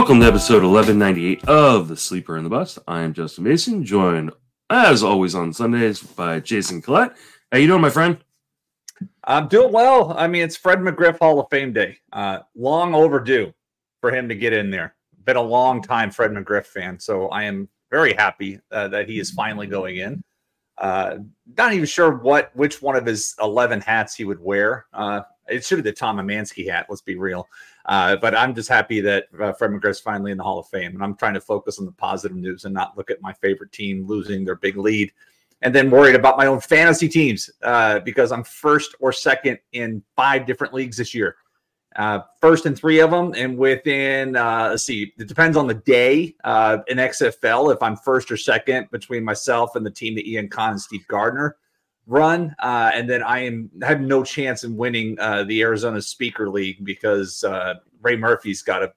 Welcome to episode 1198 of The Sleeper and the Bust. I am Justin Mason, joined as always on Sundays by Jason Collette. How you doing, my friend? I'm doing well. I mean, it's Fred McGriff Hall of Fame Day. Uh, long overdue for him to get in there. Been a long time Fred McGriff fan, so I am very happy uh, that he is finally going in. Uh, not even sure what which one of his 11 hats he would wear. Uh, it should be the Tom Emanski hat. Let's be real. Uh, but I'm just happy that uh, Fred McGriff's finally in the Hall of Fame, and I'm trying to focus on the positive news and not look at my favorite team losing their big lead, and then worried about my own fantasy teams uh, because I'm first or second in five different leagues this year. Uh, first in three of them, and within uh, let's see, it depends on the day uh, in XFL if I'm first or second between myself and the team that Ian Kahn and Steve Gardner run, uh, and then I am have no chance in winning uh, the Arizona Speaker League because uh, Ray Murphy's got a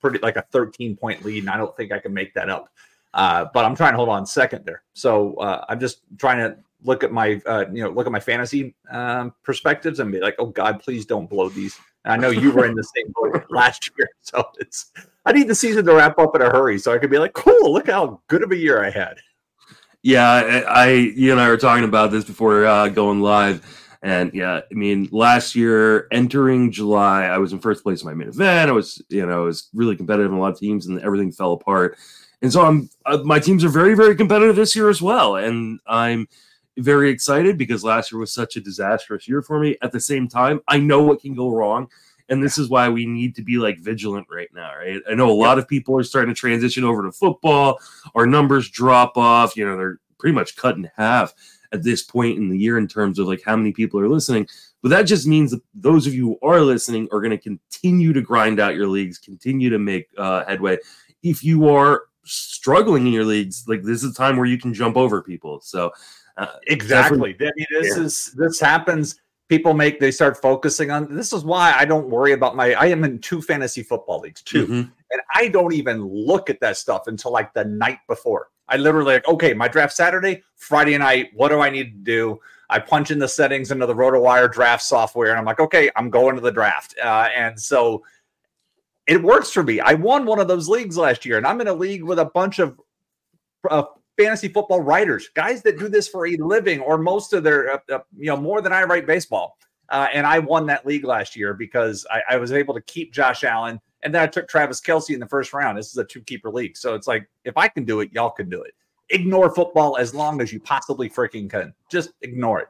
pretty like a 13 point lead, and I don't think I can make that up. Uh, but I'm trying to hold on second there, so uh, I'm just trying to look at my uh, you know look at my fantasy um, perspectives and be like, oh God, please don't blow these. I know you were in the same boat last year, so it's I need the season to wrap up in a hurry so I could be like, cool, look how good of a year I had. Yeah, I, I you and I were talking about this before uh, going live, and yeah, I mean, last year entering July, I was in first place in my main event. I was, you know, I was really competitive in a lot of teams, and everything fell apart. And so I'm, uh, my teams are very, very competitive this year as well, and I'm very excited because last year was such a disastrous year for me. At the same time, I know what can go wrong and this is why we need to be like vigilant right now right? I know a lot of people are starting to transition over to football. Our numbers drop off. You know they're pretty much cut in half at this point in the year in terms of like how many people are listening. But that just means that those of you who are listening are going to continue to grind out your leagues continue to make uh, headway. If you are struggling in your leagues like this is a time where you can jump over people. So uh, exactly. i mean this yeah. is this happens people make they start focusing on this is why I don't worry about my I am in two fantasy football leagues too. Mm-hmm. And I don't even look at that stuff until like the night before. I literally like, okay, my draft Saturday, Friday night, what do I need to do? I punch in the settings into the RotoWire draft software and I'm like, okay, I'm going to the draft. Uh, and so it works for me. I won one of those leagues last year and I'm in a league with a bunch of uh, fantasy football writers, guys that do this for a living or most of their, uh, uh, you know, more than I write baseball. Uh, and I won that league last year because I, I, was able to keep Josh Allen. And then I took Travis Kelce in the first round. This is a two keeper league. So it's like, if I can do it, y'all can do it. Ignore football as long as you possibly freaking can. Just ignore it.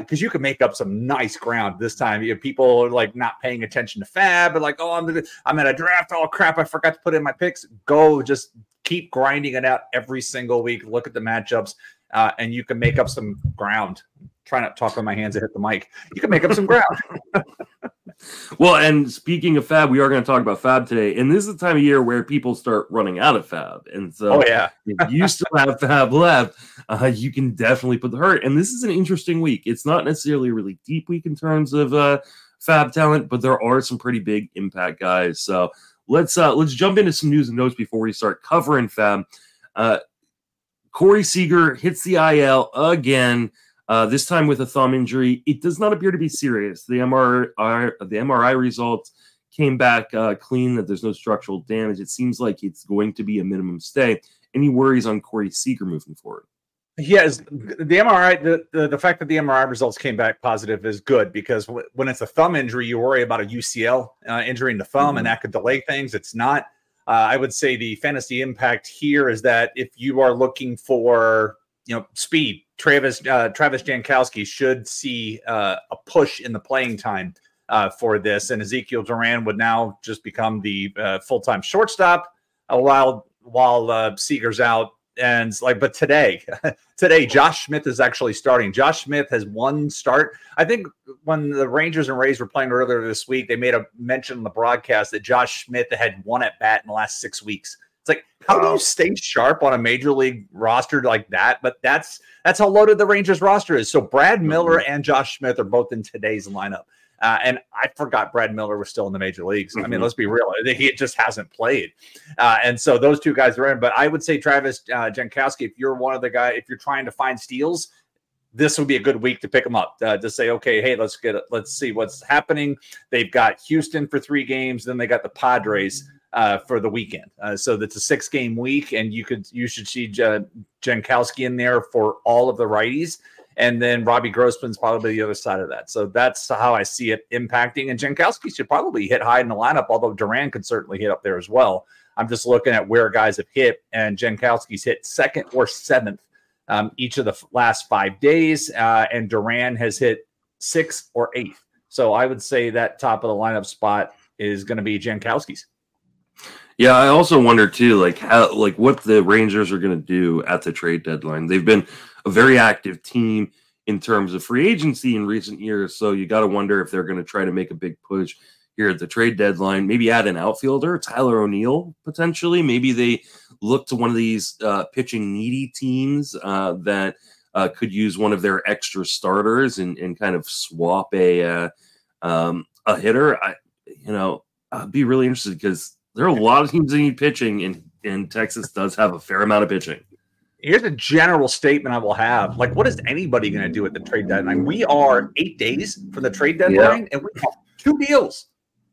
Because uh, you can make up some nice ground this time. You know, people are like not paying attention to FAAB, but like, oh, I'm I'm in a draft. Oh crap, I forgot to put in my picks. Go, just keep grinding it out every single week. Look at the matchups, uh, and you can make up some ground. Try not to talk with my hands and hit the mic. You can make up some ground. well, and speaking of FAAB, we are going to talk about FAAB today, and this is the time of year where people start running out of FAAB. And so, oh yeah, if you still have FAAB left, uh, you can definitely put the hurt. And this is an interesting week. It's not necessarily a really deep week in terms of uh, FAAB talent, but there are some pretty big impact guys. So let's uh, let's jump into some news and notes before we start covering FAAB. Uh, Corey Seager hits the IL again. Uh, this time with a thumb injury. It does not appear to be serious. The MRI the MRI results came back uh, clean that there's no structural damage. It seems like it's going to be a minimum stay. Any worries on Corey Seager moving forward? Yes, the MRI, the, the, the fact that the MRI results came back positive is good because w- when it's a thumb injury, you worry about a UCL uh, injury in the thumb, mm-hmm. and that could delay things. It's not. Uh, I would say the fantasy impact here is that if you are looking for you know speed, Travis uh, Travis Jankowski should see uh, a push in the playing time uh, for this, and Ezekiel Duran would now just become the uh, full time shortstop while while Seager's out and like but today today josh smith is actually starting. Josh smith has one start. I think when the rangers and rays were playing earlier this week they made a mention in the broadcast that josh smith had one at bat in the last six weeks. It's like how do you stay sharp on a major league roster like that? But that's that's how loaded the rangers roster is. So brad miller mm-hmm. and josh smith are both in today's lineup uh, and I forgot Brad Miller was still in the major leagues. Mm-hmm. I mean, mm-hmm. let's be real; he just hasn't played. Uh, and so those two guys are in. But I would say Travis uh, Jankowski, if you're one of the guys, if you're trying to find steals, this would be a good week to pick them up uh, to say, okay, hey, let's get it. Let's see what's happening. They've got Houston for three games, then they got the Padres uh, for the weekend. Uh, so that's a six game week, and you could you should see J- Jankowski in there for all of the righties. And then Robbie Grossman's probably the other side of that. So that's how I see it impacting. And Jankowski should probably hit high in the lineup, although Duran could certainly hit up there as well. I'm just looking at where guys have hit, and Jankowski's hit second or seventh um, each of the last five days, uh, and Duran has hit sixth or eighth. So I would say that top of the lineup spot is going to be Jankowski's. Yeah, I also wonder too, like how, like what the Rangers are going to do at the trade deadline. They've been a very active team in terms of free agency in recent years, so you got to wonder if they're going to try to make a big push here at the trade deadline. Maybe add an outfielder, Tyler O'Neill potentially. Maybe they look to one of these uh, pitching needy teams uh, that uh, could use one of their extra starters and, and kind of swap a uh, um, a hitter. I, you know, I'd be really interested because there are a lot of teams that need pitching, and, and Texas does have a fair amount of pitching. Here's a general statement I will have. Like, what is anybody going to do at the trade deadline? We are eight days from the trade deadline, yeah. and we have two deals.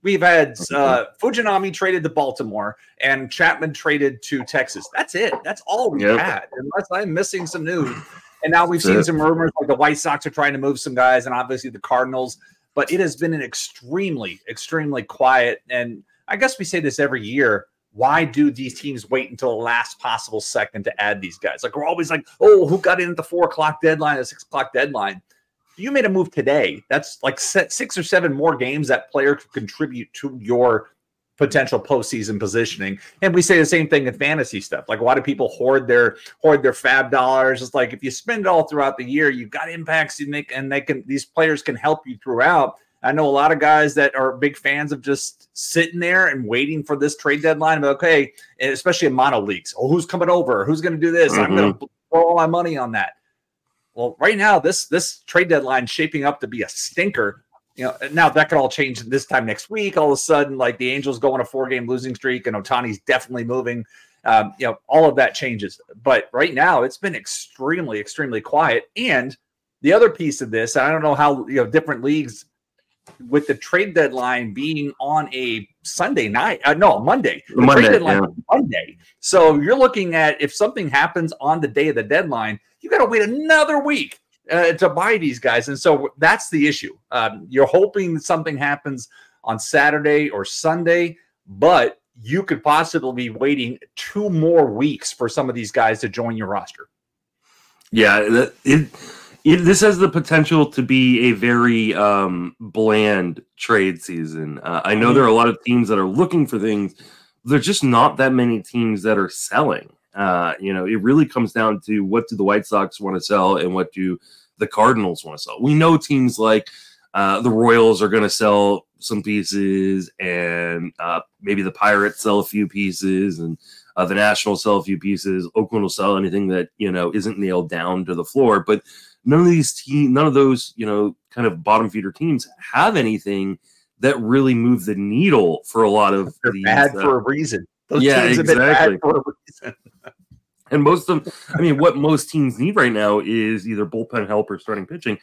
We've had uh, Fujinami traded to Baltimore and Chapman traded to Texas. That's it. That's all we yep. had, unless I'm missing some news. And now we've That's seen it. some rumors like the White Sox are trying to move some guys, and obviously the Cardinals. But it has been an extremely, extremely quiet and I guess we say this every year. Why do these teams wait until the last possible second to add these guys? Like we're always like, oh, who got in at the four o'clock deadline, the six o'clock deadline? You made a move today. That's like six or seven more games that player could contribute to your potential postseason positioning. And we say the same thing in fantasy stuff. Like, why do people hoard their hoard their FAAB dollars? It's like if you spend it all throughout the year, you've got impacts you make, and they can these players can help you throughout. I know a lot of guys that are big fans of just sitting there and waiting for this trade deadline. But okay, especially in mono leagues. Oh, who's coming over? Who's going to do this? Mm-hmm. I'm going to throw all my money on that. Well, right now, this this trade deadline shaping up to be a stinker. You know, now that could all change this time next week. All of a sudden, like the Angels go on a four game losing streak, and Ohtani's definitely moving. Um, you know, all of that changes. But right now, it's been extremely, extremely quiet. And the other piece of this, I don't know how you know different leagues with the trade deadline being on a Sunday night, uh, no, Monday. The Monday, yeah. Monday. So you're looking at if something happens on the day of the deadline, you got to wait another week uh, to buy these guys. And so that's the issue. Um, you're hoping something happens on Saturday or Sunday, but you could possibly be waiting two more weeks for some of these guys to join your roster. Yeah, it it, this has the potential to be a very um, bland trade season. Uh, I know there are a lot of teams that are looking for things. There's just not that many teams that are selling. Uh, you know, it really comes down to what do the White Sox want to sell and what do the Cardinals want to sell. We know teams like uh, the Royals are going to sell some pieces, and uh, maybe the Pirates sell a few pieces, and uh, the Nationals sell a few pieces. Oakland will sell anything that you know isn't nailed down to the floor, but none of these teams, none of those, you know, kind of bottom feeder teams have anything that really move the needle for a lot of They're these, bad uh, for a reason. Those yeah, exactly. for a reason. and most of them, I mean, what most teams need right now is either bullpen help or starting pitching,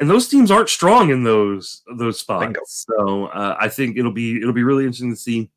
and those teams aren't strong in those those spots. Bingo. So uh, I think it'll be it'll be really interesting to see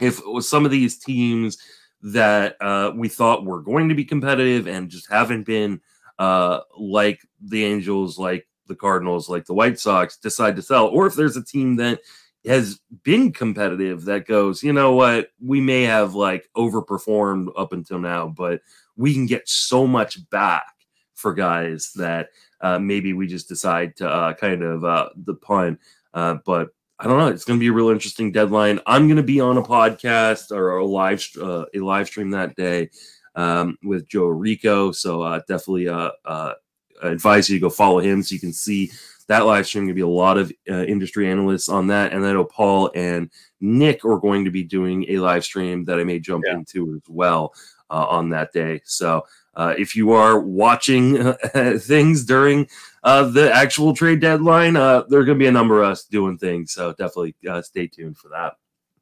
if some of these teams that uh, we thought were going to be competitive and just haven't been uh, like the Angels, like the Cardinals, like the White Sox decide to sell, or if there's a team that has been competitive that goes, you know what, we may have like overperformed up until now, but we can get so much back for guys that uh, maybe we just decide to uh, kind of uh, the pun. Uh, but I don't know. It's going to be a real interesting deadline. I'm going to be on a podcast or a live uh, a live stream that day um, with Joe Orrico. So uh, definitely uh, uh, advise you to go follow him so you can see that live stream. Going to be a lot of uh, industry analysts on that, and then Paul and Nick are going to be doing a live stream that I may jump yeah. into as well uh, on that day. So. Uh, if you are watching things during the actual trade deadline, there are going to be a number of us doing things. So definitely stay tuned for that.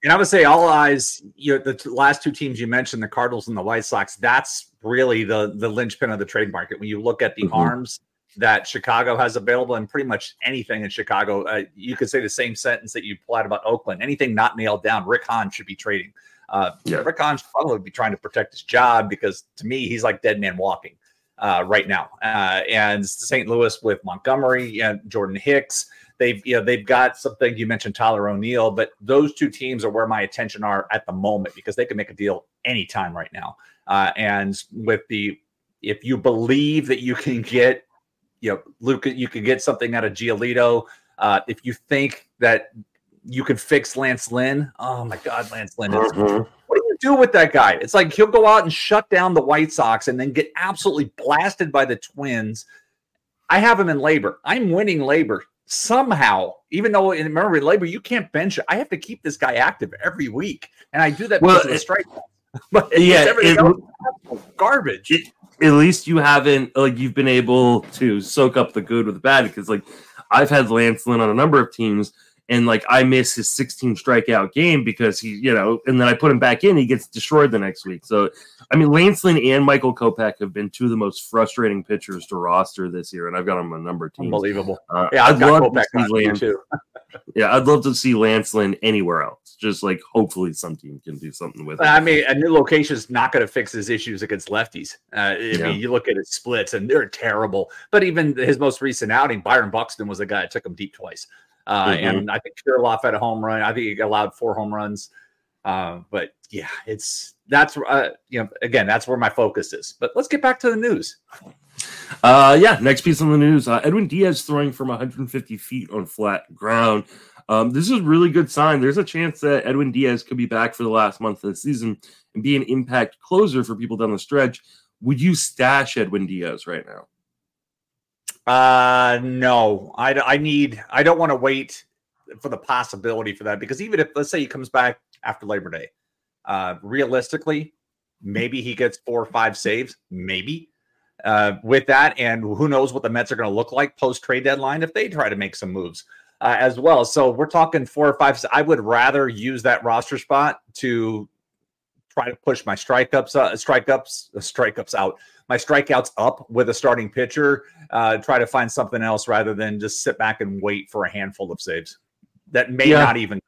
And I would say all eyes, you know, the last two teams you mentioned, the Cardinals and the White Sox, that's really the the linchpin of the trade market. When you look at the mm-hmm. arms that Chicago has available, and pretty much anything in Chicago. Uh, you could say the same sentence that you applied about Oakland. Anything not nailed down, Rick Hahn should be trading. Uh, yeah. Rick Hahn should probably be trying to protect his job because to me, he's like dead man walking uh, right now. Uh, and St. Louis with Montgomery and Jordan Hicks. They've you know they've got something you mentioned Tyler O'Neill, but those two teams are where my attention are at the moment because they can make a deal anytime right now. Uh, and with the if you believe that you can get you know Luke, you can get something out of Giolito. Uh, if you think that you can fix Lance Lynn, oh my God, Lance Lynn is. Mm-hmm. What do you do with that guy? It's like he'll go out and shut down the White Sox and then get absolutely blasted by the Twins. I have him in LABR. I'm winning LABR somehow, even though in remember LABR you can't bench it, I have to keep this guy active every week, and I do that well, because of the strike. but yeah, it, garbage. It, at least you haven't like you've been able to soak up the good with the bad because like I've had Lance Lynn on a number of teams and like I miss his 16 strikeout game because he, you know, and then I put him back in, he gets destroyed the next week. So, I mean, Lance Lynn and Michael Kopech have been two of the most frustrating pitchers to roster this year, and I've got them on a number of teams. Unbelievable. Uh, yeah, I'd love Kopech to see Lance. Too. yeah, I'd love to see Lance Lynn anywhere else. Just like hopefully some team can do something with it. I mean, a new location is not going to fix his issues against lefties. Uh, I yeah. mean, you look at his splits and they're terrible. But even his most recent outing, Byron Buxton was a guy that took him deep twice. Uh, mm-hmm. And I think Kirilloff had a home run. I think he allowed four home runs. Uh, but yeah, it's that's uh, you know again that's where my focus is. But let's get back to the news. Uh, yeah, next piece on the news: uh, Edwin Diaz throwing from 150 feet on flat ground. Um, this is a really good sign. There's a chance that Edwin Diaz could be back for the last month of the season and be an impact closer for people down the stretch. Would you stash Edwin Diaz right now? Uh, no, I, I need, I don't want to wait for the possibility for that because even if, let's say he comes back after Labor Day, uh, realistically, maybe he gets four or five saves, maybe. Uh, with that, and who knows what the Mets are going to look like post trade deadline if they try to make some moves uh, as well. So we're talking four or five. I would rather use that roster spot to try to push my strike ups, uh, strike ups, uh, strike out, my strikeouts up with a starting pitcher. Uh, try to find something else rather than just sit back and wait for a handful of saves that may yeah. not even.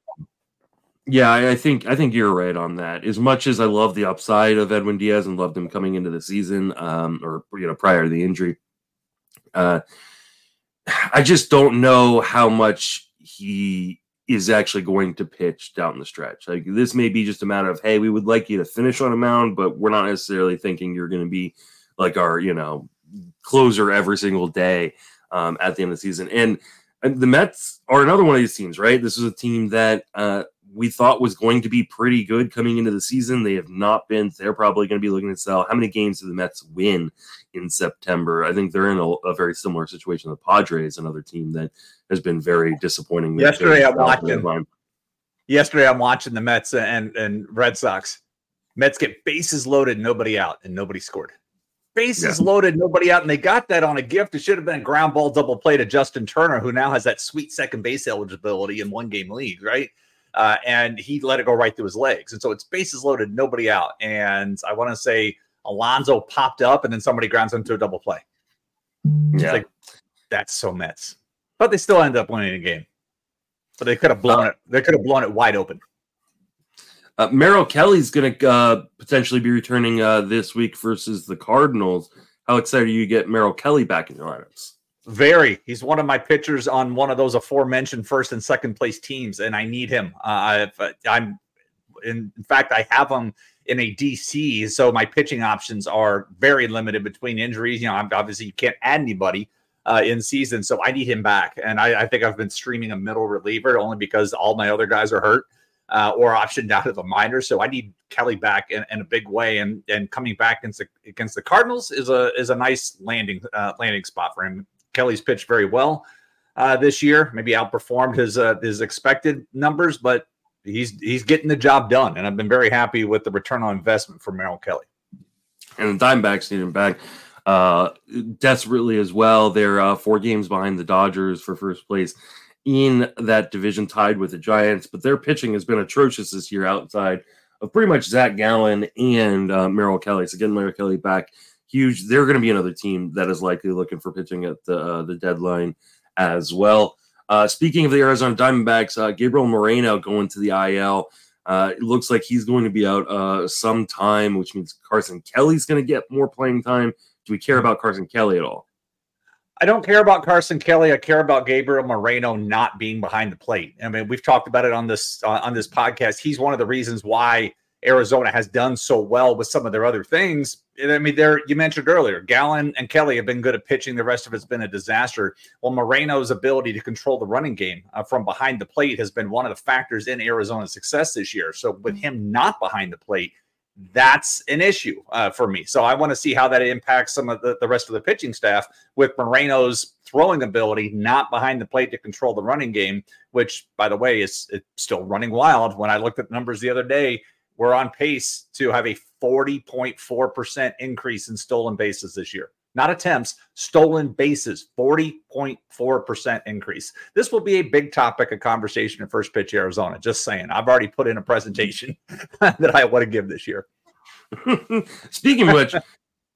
Yeah, I think I think you're right on that. As much as I love the upside of Edwin Diaz and loved him coming into the season, um, or you know, prior to the injury, uh, I just don't know how much he is actually going to pitch down the stretch. Like this may be just a matter of, hey, we would like you to finish on a mound, but we're not necessarily thinking you're going to be like our, you know, closer every single day um, at the end of the season. And, and the Mets are another one of these teams, right? This is a team that uh, we thought was going to be pretty good coming into the season. They have not been. They're probably going to be looking to sell. How many games do the Mets win in September? I think they're in a, a very similar situation. The Padres, another team that has been very disappointing. Yesterday, I'm watching. Yesterday, I'm watching the Mets and and Red Sox. Mets get bases loaded, nobody out, and nobody scored. Bases yeah. loaded, nobody out, and they got that on a gift. It should have been a ground ball double play to Justin Turner, who now has that sweet second base eligibility in one game league, right? Uh, and he let it go right through his legs. And so it's bases loaded, nobody out. And I want to say Alonso popped up, and then somebody grounds him to a double play. Yeah, like, that's so Mets. But they still end up winning the game. But they could have blown uh, it. They could have blown it wide open. Uh, Merrill Kelly's going to uh, potentially be returning uh, this week versus the Cardinals. How excited are you to get Merrill Kelly back in your lineups? Very. He's one of my pitchers on one of those aforementioned first and second place teams, and I need him. Uh, I'm, in, in fact, I have him in a DC, so my pitching options are very limited between injuries. You know, obviously you can't add anybody uh, in season, so I need him back. And I, I, think I've been streaming a middle reliever only because all my other guys are hurt uh, or optioned out of the minors. So I need Kelly back in, in, a big way, and and coming back against the, against the Cardinals is a is a nice landing uh, landing spot for him. Kelly's pitched very well uh, this year, maybe outperformed his uh, his expected numbers, but he's he's getting the job done, and I've been very happy with the return on investment for Merrill Kelly. And the Diamondbacks need him back uh, desperately as well. They're uh, four games behind the Dodgers for first place in that division, tied with the Giants. But their pitching has been atrocious this year, outside of pretty much Zach Gallen and uh, Merrill Kelly. So getting Merrill Kelly back huge. They're going to be another team that is likely looking for pitching at the uh, the deadline as well. Uh, speaking of the Arizona Diamondbacks, uh, Gabriel Moreno going to the IL. Uh, it looks like he's going to be out uh, some time, which means Carson Kelly's going to get more playing time. Do we care about Carson Kelly at all? I don't care about Carson Kelly. I care about Gabriel Moreno not being behind the plate. I mean, we've talked about it on this uh, on this podcast. He's one of the reasons why Arizona has done so well with some of their other things. I mean, there you mentioned earlier, Gallen and Kelly have been good at pitching. The rest of it's been a disaster. Well, Moreno's ability to control the running game uh, from behind the plate has been one of the factors in Arizona's success this year. So with him not behind the plate, that's an issue uh, for me. So I want to see how that impacts some of the, the rest of the pitching staff with Moreno's throwing ability not behind the plate to control the running game, which, by the way, is still running wild. When I looked at the numbers the other day, we're on pace to have a 40.4% increase in stolen bases this year. Not attempts, stolen bases, 40.4% increase. This will be a big topic of conversation in First Pitch Arizona. Just saying. I've already put in a presentation that I want to give this year. Speaking of which,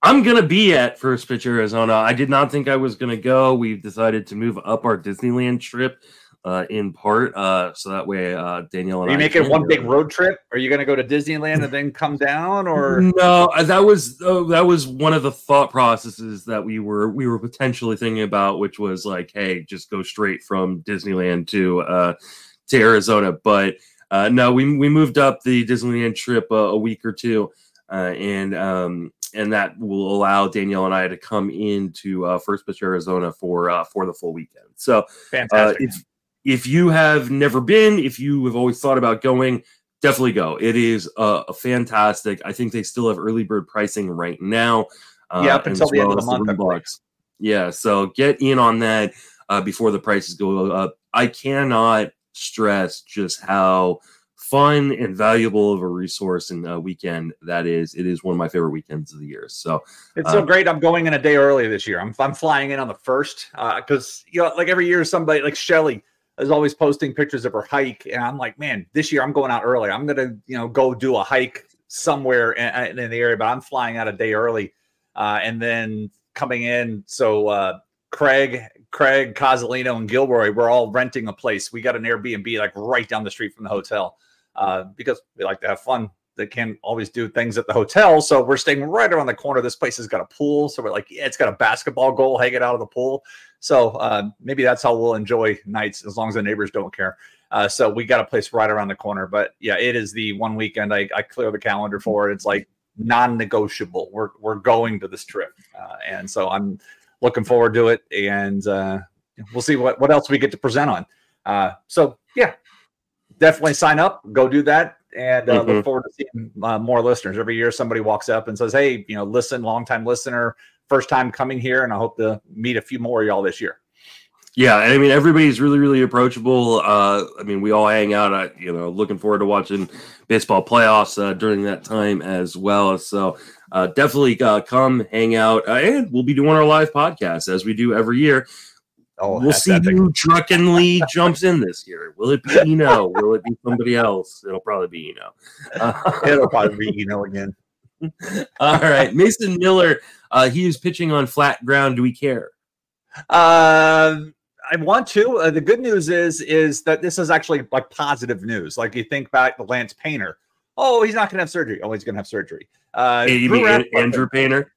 I'm gonna be at First Pitch Arizona. I did not think I was gonna go. We've decided to move up our Disneyland trip uh, in part, uh, so that way uh, Danielle and Are you I making one big road trip? Are you going to go to Disneyland and then come down, or no uh, that was uh, that was one of the thought processes that we were we were potentially thinking about which was like hey just go straight from disneyland to uh to arizona but uh no we we moved up the disneyland trip uh, a week or two uh and um and that will allow danielle and i to come into uh first pitch arizona for uh for the full weekend so uh, fantastic? if if you have never been, if you have always thought about going, definitely go. It is uh, a fantastic. I think they still have early bird pricing right now. Uh, Yeah, up until the end of the month, believe. Yeah, so get in on that uh, before the prices go up. I cannot stress just how fun and valuable of a resource and uh, weekend that is. It is one of my favorite weekends of the year. So It's so Uh, great. I'm going in a day early this year. I'm I'm flying in on the first because you know, like every year, somebody like Shelly is always posting pictures of her hike, and I'm like, man, this year I'm going out early. I'm gonna you know go do a hike somewhere in, in the area, but I'm flying out a day early, uh, and then coming in. So uh, Craig, Craig, Cozzolino, and Gilroy, we're all renting a place. We got an Airbnb like right down the street from the hotel uh, because we like to have fun they can't always do things at the hotel. So we're staying right around the corner. This place has got a pool. So we're like, yeah, it's got a basketball goal hanging out of the pool. So uh, maybe that's how we'll enjoy nights as long as the neighbors don't care. Uh, so we got a place right around the corner. But yeah, it is the one weekend I, I clear the calendar for. It's like non-negotiable. We're we're going to this trip, uh, and so I'm looking forward to it. And uh, we'll see what what else we get to present on. Uh, so yeah, definitely sign up. Go do that and uh, Mhm. look forward to seeing uh, more listeners. Every year, somebody walks up and says, "Hey, you know, listen, long time listener, first time coming here, and I hope to meet a few more of y'all this year." Yeah, and I mean everybody's really, really approachable. Uh, I mean, we all hang out. I, you know, looking forward to watching baseball playoffs uh, during that time as well. So uh, definitely uh, come hang out, uh, and we'll be doing our live podcast as we do every year. Oh, we'll that's see epic. who drunkenly jumps in this year. Will it be Eno? Will it be somebody else? It'll probably be Eno. Uh, It'll probably be you know again. all right, Mason Miller. Uh, he is pitching on flat ground. Do we care? Um, I want to. Uh, the good news is is that this is actually like positive news. Like you think back to Lance Painter. Oh, he's not going to have surgery. Oh, he's going to have surgery. Uh, Hey, you mean Andrew Painter?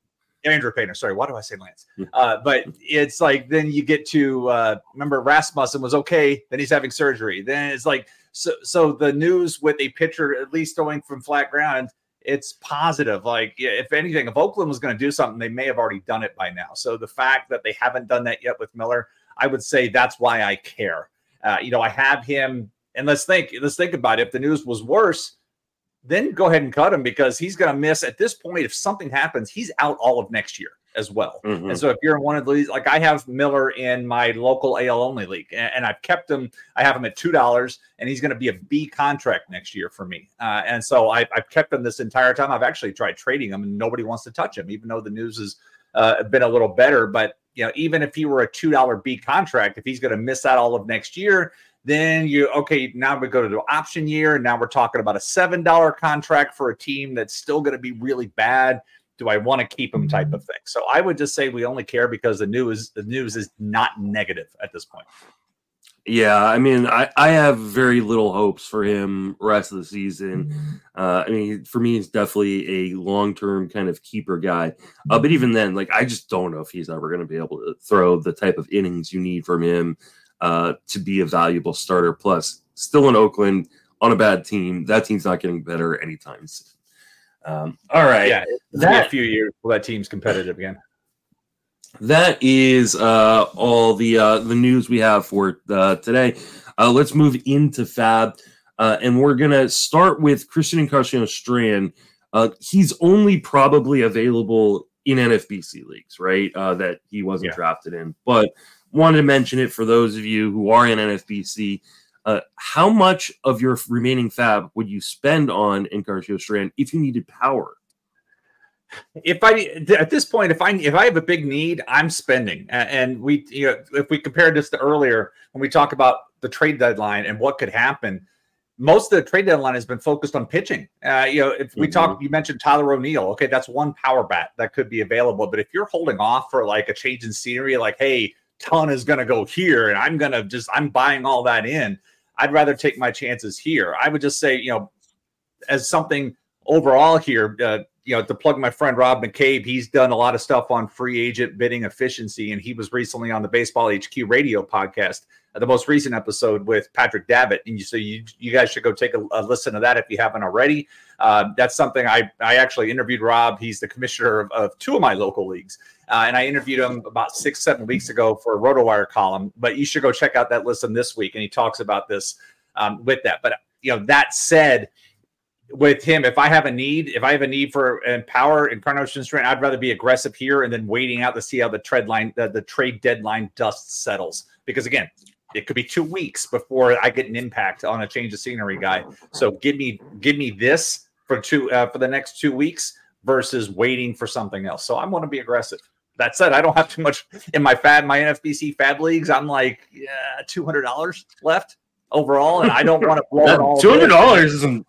Andrew Painter. Sorry, why do I say Lance? Uh, but it's like then you get to uh, remember Rasmussen was okay, then he's having surgery. Then it's like so. So the news with a pitcher at least throwing from flat ground, it's positive. Like if anything, if Oakland was going to do something, they may have already done it by now. So the fact that they haven't done that yet with Miller, I would say that's why I care. Uh, you know, I have him, and let's think. Let's think about it. If the news was worse then go ahead and cut him because he's going to miss at this point. If something happens, he's out all of next year as well. Mhm. And so if you're in one of these, like I have Miller in my local AL only league, and I've kept him. I have him at two dollars, and he's going to be a B contract next year for me. Uh, and so I, I've kept him this entire time. I've actually tried trading him, and nobody wants to touch him, even though the news has uh, been a little better. But you know, even if he were a two dollar B contract, if he's going to miss out all of next year, then you okay. Now we go to the option year, and now we're talking about a seven dollar contract for a team that's still going to be really bad. do I want to keep him type of thing. So I would just say we only care because the news the news is not negative at this point. Yeah, I mean, I, I have very little hopes for him rest of the season. Mm-hmm. Uh, I mean, for me, he's definitely a long term kind of keeper guy. Uh, but even then, like, I just don't know if he's ever going to be able to throw the type of innings you need from him uh, to be a valuable starter. Plus, still in Oakland on a bad team. That team's not getting better anytime soon. Um, all right, yeah, that, a few years before that team's competitive again that is uh, all the uh, the news we have for uh, today. Uh, let's move into FAAB, uh, and we're gonna start with Christian Encarnacion Strand. Uh, he's only probably available in NFBC leagues, right? that he wasn't yeah. drafted in, but wanted to mention it for those of you who are in NFBC. how much of your remaining FAAB would you spend on Encarnacion Strand if you needed power? if I at this point, if I if I have a big need, I'm spending. And we, you know, if we compare this to earlier when we talk about the trade deadline and what could happen, most of the trade deadline has been focused on pitching. Uh, you know, if we mm-hmm. talk, you mentioned Tyler O'Neill. Okay, that's one power bat that could be available. But if you're holding off for like a change in scenery, like, hey, ton is going to go here, and I'm going to just I'm buying all that in. I'd rather take my chances here. I would just say, you know, as something overall here, uh, you know, to plug my friend Rob McCabe, he's done a lot of stuff on free agent bidding efficiency, and he was recently on the Baseball HQ radio podcast, uh, the most recent episode with Patrick Davitt. And you, so you you guys should go take a, a listen to that if you haven't already. Uh, that's something I I actually interviewed Rob. He's the commissioner of, of two of my local leagues, uh, and I interviewed him about six seven weeks ago for a RotoWire column. But you should go check out that listen this week, and he talks about this um, with that. But you know that said with him, if I have a need, if I have a need for and power and Encarnacion Strand, I'd rather be aggressive here and then waiting out to see how the trade line, the, the trade deadline dust settles. Because again, it could be two weeks before I get an impact on a change of scenery guy. So give me give me this for two uh, for the next two weeks versus waiting for something else. So I want to be aggressive. That said, I don't have too much in my FAAB, my NFBC FAAB leagues. I'm like yeah, two hundred dollars left overall, and I don't want to blow it all. Two hundred dollars isn't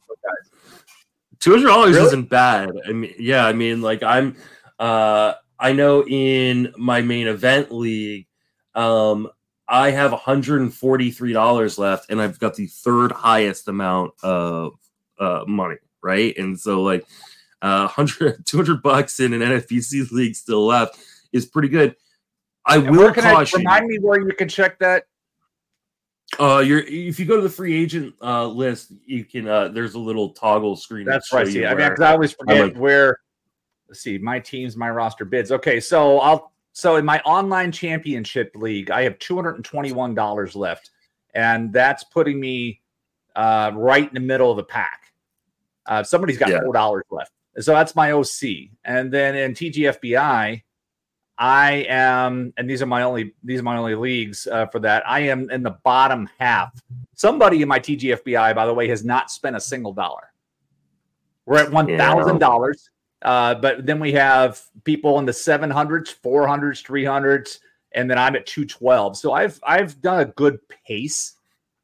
Two hundred dollars really? isn't bad. I mean, yeah, I mean, like I'm, uh, I know in my main event league, um, I have one hundred and forty three dollars left, and I've got the third highest amount of uh, money, right? And so, like, uh, 100, 200 bucks in an NFBC league still left is pretty good. I and will caution. I, remind me where you can check that. Uh, you're if you go to the free agent uh, list, you can. Uh, there's a little toggle screen. That's right. See, I mean, because I always forget like, where. Let's see, my teams, my roster bids. Okay, so I'll. So in my online championship league, I have two hundred and twenty-one dollars left, and that's putting me uh, right in the middle of the pack. Uh, somebody's got four dollars left, so that's my OC. And then in TGFBI, I am, and these are my only these are my only leagues uh, for that. I am in the bottom half. Somebody in my TGFBI, by the way, has not spent a single dollar. We're at one thousand yeah. dollars, uh, but then we have people in the seven hundreds, four hundreds, three hundreds, and then I'm at two twelve. So I've I've done a good pace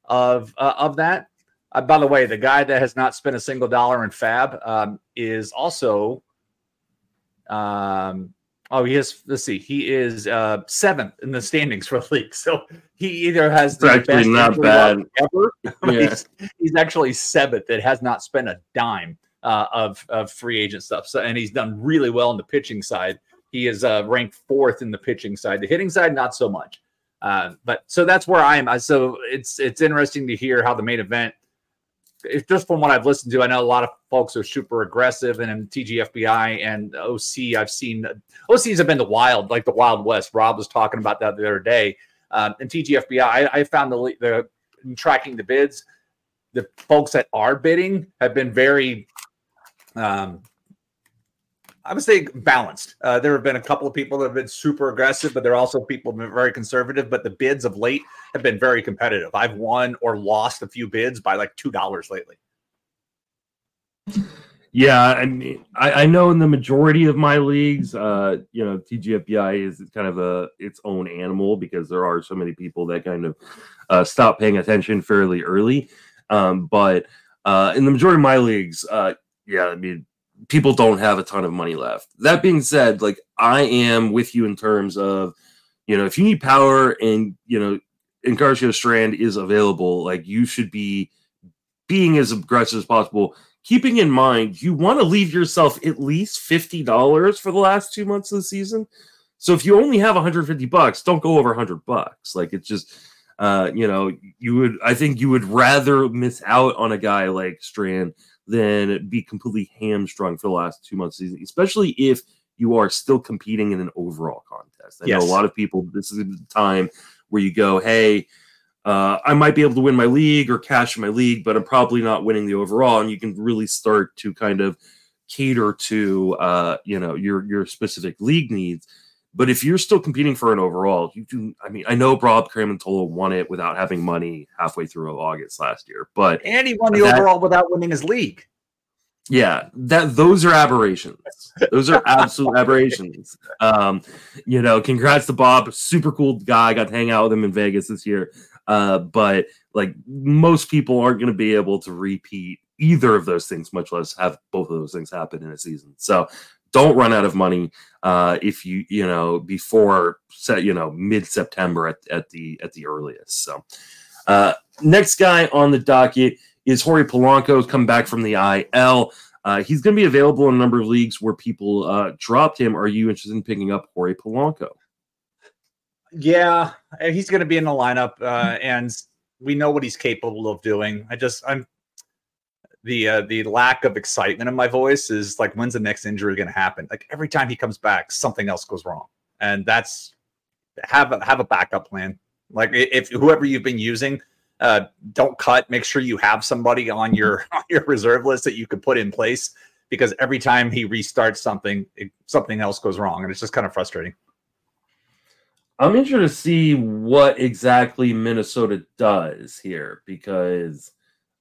of uh, of that. Uh, by the way, the guy that has not spent a single dollar in FAAB um, is also. Um, Oh, he is. Let's see. He is uh, seventh in the standings for the league. So he either has the it's best not bad ever. Yeah. he's, he's, actually seventh. That has not spent a dime uh, of of free agent stuff. So and he's done really well on the pitching side. He is uh, ranked fourth in the pitching side. The hitting side, not so much. Uh, but so that's where I am. So it's it's interesting to hear how the main event just from what I've listened to, I know a lot of folks are super aggressive, and in TGFBI and OC, I've seen OCs have been the wild, like the Wild West. Rob was talking about that the other day. Um, and TGFBI, I, I found the the tracking the bids, the folks that are bidding have been very um, I would say balanced. Uh, there have been a couple of people that have been super aggressive, but there are also people have been very conservative. But the bids of late have been very competitive. I've won or lost a few bids by like two dollars lately. Yeah, I mean, I, I, know in the majority of my leagues, uh, you know, TGFBI is kind of a its own animal because there are so many people that kind of uh, stop paying attention fairly early. Um, but uh, in the majority of my leagues, uh, yeah, I mean, people don't have a ton of money left. That being said, like I am with you in terms of, you know, if you need power and you know, Encarnacion Strand is available, like you should be being as aggressive as possible. Keeping in mind, you want to leave yourself at least fifty dollars for the last two months of the season. So if you only have 150 bucks, don't go over 100 bucks. Like it's just, uh, you know, you would. I think you would rather miss out on a guy like Strand than be completely hamstrung for the last two months season, especially if you are still competing in an overall contest. I yes. know a lot of people, this is the time where you go, hey, uh, I might be able to win my league or cash in my league, but I'm probably not winning the overall. And you can really start to kind of cater to, uh, you know, your your specific league needs. But if you're still competing for an overall, you do. I mean, I know Rob Kramantola won it without having money halfway through August last year, but and he won the that, overall without winning his league. Yeah, that those are aberrations. Those are absolute aberrations. Um, you know, congrats to Bob, super cool guy. Got to hang out with him in Vegas this year. Uh, but like most people aren't going to be able to repeat either of those things, much less have both of those things happen in a season. So don't run out of money uh, if you you know before set you know mid September at, at the at the earliest. So uh, next guy on the docket is Jorge Polanco come back from the IL. Uh, he's going to be available in a number of leagues where people uh, dropped him. Are you interested in picking up Jorge Polanco? Yeah, he's going to be in the lineup, uh, and we know what he's capable of doing. I just I'm the uh, the lack of excitement in my voice is like when's the next injury going to happen? Like every time he comes back something else goes wrong. And that's have a have a backup plan. Like if whoever you've been using uh, don't cut make sure you have somebody on your on your reserve list that you could put in place because every time he restarts something it, something else goes wrong and it's just kind of frustrating. I'm interested to see what exactly minnesota does here because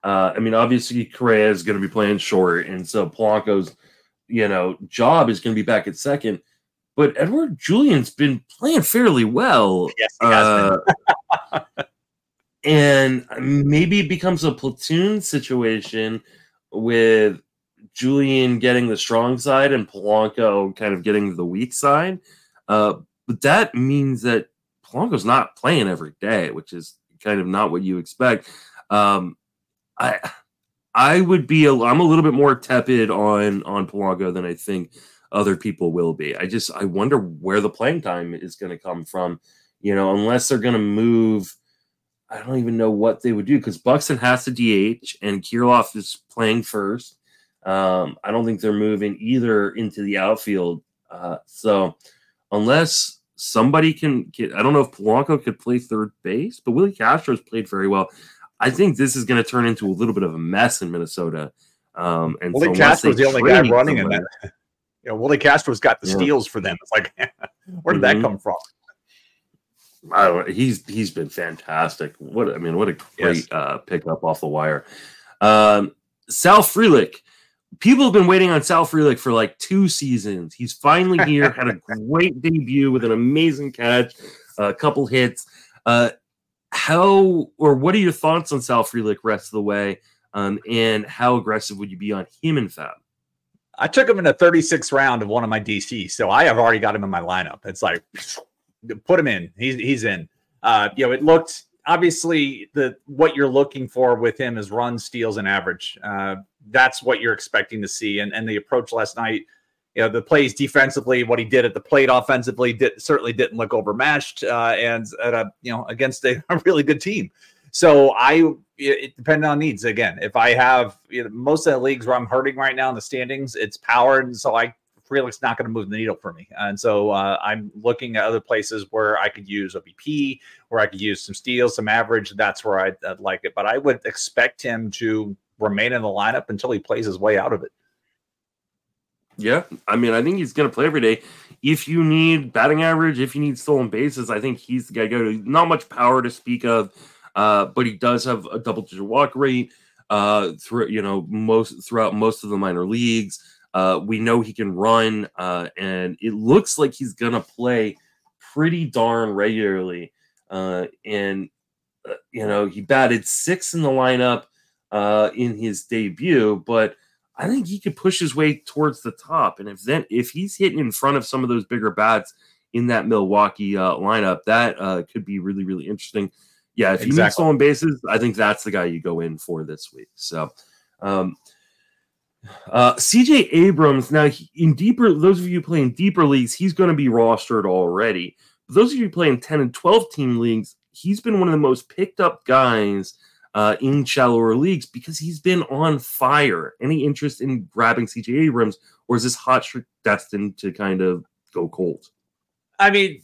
uh, I mean, obviously Correa is going to be playing short, and so Polanco's, you know, job is going to be back at second. But Edouard Julien's been playing fairly well. Yes, uh, and maybe it becomes a platoon situation with Julian getting the strong side and Polanco kind of getting the weak side. Uh, but that means that Polanco's not playing every day, which is kind of not what you expect. Um, I I would be a, I'm a little bit more tepid on on Polanco than I think other people will be. I just I wonder where the playing time is going to come from. You know, unless they're going to move. I don't even know what they would do because Buxton has to DH and Kirilloff is playing first. Um, I don't think they're moving either into the outfield. Uh, so unless somebody can get, I don't know if Polanco could play third base, but Willi Castro has played very well. I think this is going to turn into a little bit of a mess in Minnesota. Um, and Willi so Castro's the only guy running in that. You know, Willi Castro's got the yeah. steals for them. It's like, where did mm-hmm. that come from? I, he's he's been fantastic. What I mean, what a great yes. uh, pickup off the wire. Um, Sal Frelick. People have been waiting on Sal Frelick for like two seasons. He's finally here. had a great debut with an amazing catch, a couple hits. Uh, how or what are your thoughts on Sal Frelick rest of the way? Um, and how aggressive would you be on him in FAAB? I took him in a 36th round of one of my DCs, so I have already got him in my lineup. It's like put him in. He's he's in. Uh, you know, it looked obviously the what you're looking for with him is run, steals, and average. Uh, that's what you're expecting to see. And and the approach last night you know the plays defensively, what he did at the plate offensively did certainly didn't look overmatched, uh, and at a you know against a, a really good team. So I it, it on needs again. If I have you know, most of the leagues where I'm hurting right now in the standings, it's powered, and so I Frelick's not going to move the needle for me. And so uh, I'm looking at other places where I could use a BP, where I could use some steals, some average. That's where I'd, I'd like it. But I would expect him to remain in the lineup until he plays his way out of it. Yeah, I mean, I think he's going to play every day. If you need batting average, if you need stolen bases, I think he's the guy to go to. Not much power to speak of, uh, but he does have a double digit walk rate uh, through you know most throughout most of the minor leagues. Uh, we know he can run, uh, and it looks like he's going to play pretty darn regularly. Uh, and uh, you know, he batted six in the lineup uh, in his debut, but I think he could push his way towards the top. And if then if he's hitting in front of some of those bigger bats in that Milwaukee uh, lineup, that uh, could be really really interesting. Yeah, if you need stolen bases, I think that's the guy you go in for this week. So. Um, uh, CJ Abrams, now in deeper, those of you playing deeper leagues, he's going to be rostered already. But those of you playing 10 and 12 team leagues, he's been one of the most picked up guys uh, in shallower leagues because he's been on fire. Any interest in grabbing CJ Abrams, or is this hot streak destined to kind of go cold? I mean,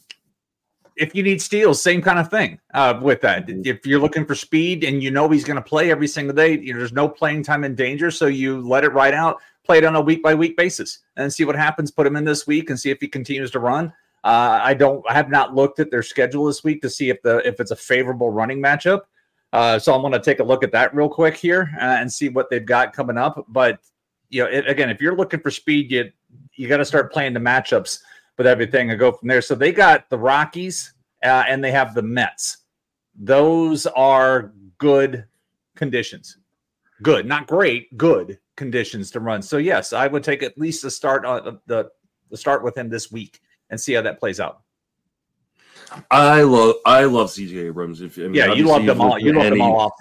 if you need steals, same kind of thing uh, with that. Mm-hmm. If you're looking for speed and you know he's going to play every single day, you know, there's no playing time in danger, so you let it ride out, play it on a week by week basis, and see what happens. Put him in this week and see if he continues to run. Uh, I don't, I have not looked at their schedule this week to see if the if it's a favorable running matchup. Uh, so I'm going to take a look at that real quick here uh, and see what they've got coming up. But you know, it, again, if you're looking for speed, you you got to start playing the matchups with everything and go from there. So they got the Rockies uh, and they have the Mets. Those are good conditions. Good, not great, good conditions to run. So yes, I would take at least a start on uh, the the start with him this week and see how that plays out. I love I love CJ Abrams. If I mean, yeah, you love them all. You love them all off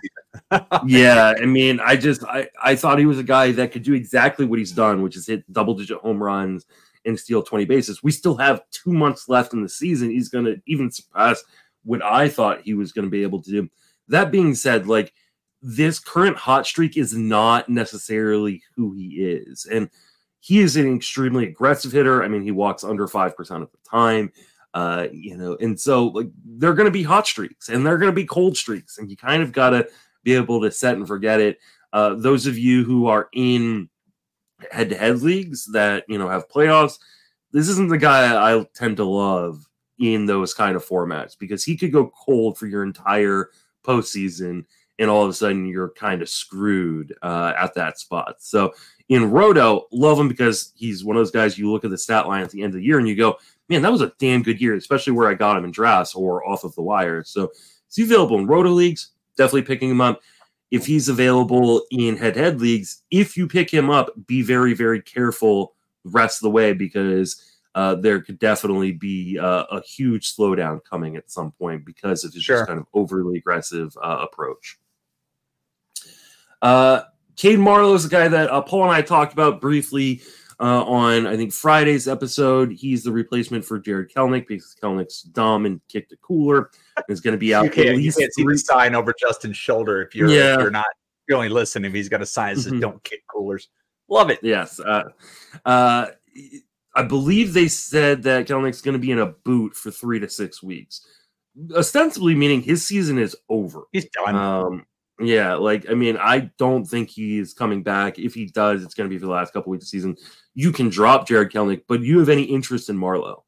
yeah, I mean, I just I I thought he was a guy that could do exactly what he's done, which is hit double digit home runs and steal 20 bases. We still have two months left in the season. He's going to even surpass what I thought he was going to be able to do. That being said, like this current hot streak is not necessarily who he is. And he is an extremely aggressive hitter. I mean, he walks under 5% of the time. Uh, you know, and so like they're going to be hot streaks and they're going to be cold streaks, and you kind of got to be able to set and forget it. Uh, those of you who are in head-to-head leagues that you know have playoffs, this isn't the guy I tend to love in those kind of formats because he could go cold for your entire postseason, and all of a sudden you're kind of screwed uh, at that spot. So in Roto, love him because he's one of those guys you look at the stat line at the end of the year and you go, man, that was a damn good year, especially where I got him in drafts or off of the wire. So he's available in Roto leagues, definitely picking him up if he's available in head head leagues, if you pick him up, be very, very careful the rest of the way because uh, there could definitely be uh, a huge slowdown coming at some point because of his sure. just kind of overly aggressive uh, approach. Uh, Cade Marlowe is the guy that uh, Paul and I talked about briefly uh, on I think Friday's episode. He's the replacement for Jared Kelenic because Kelenic's dumb and kicked a cooler. Is going to be out. you can't, you can't see the sign over Justin's shoulder if you're yeah. if you're not you're only listening. If he's got a sign that says mm-hmm. "Don't kick coolers." Love it. Yes. Uh, uh, I believe they said that Kelenic's going to be in a boot for three to six weeks, ostensibly meaning his season is over. He's done. Um, yeah, like I mean, I don't think he's coming back. If he does, it's going to be for the last couple weeks of season. You can drop Jared Kelenic, but you have any interest in Marlowe?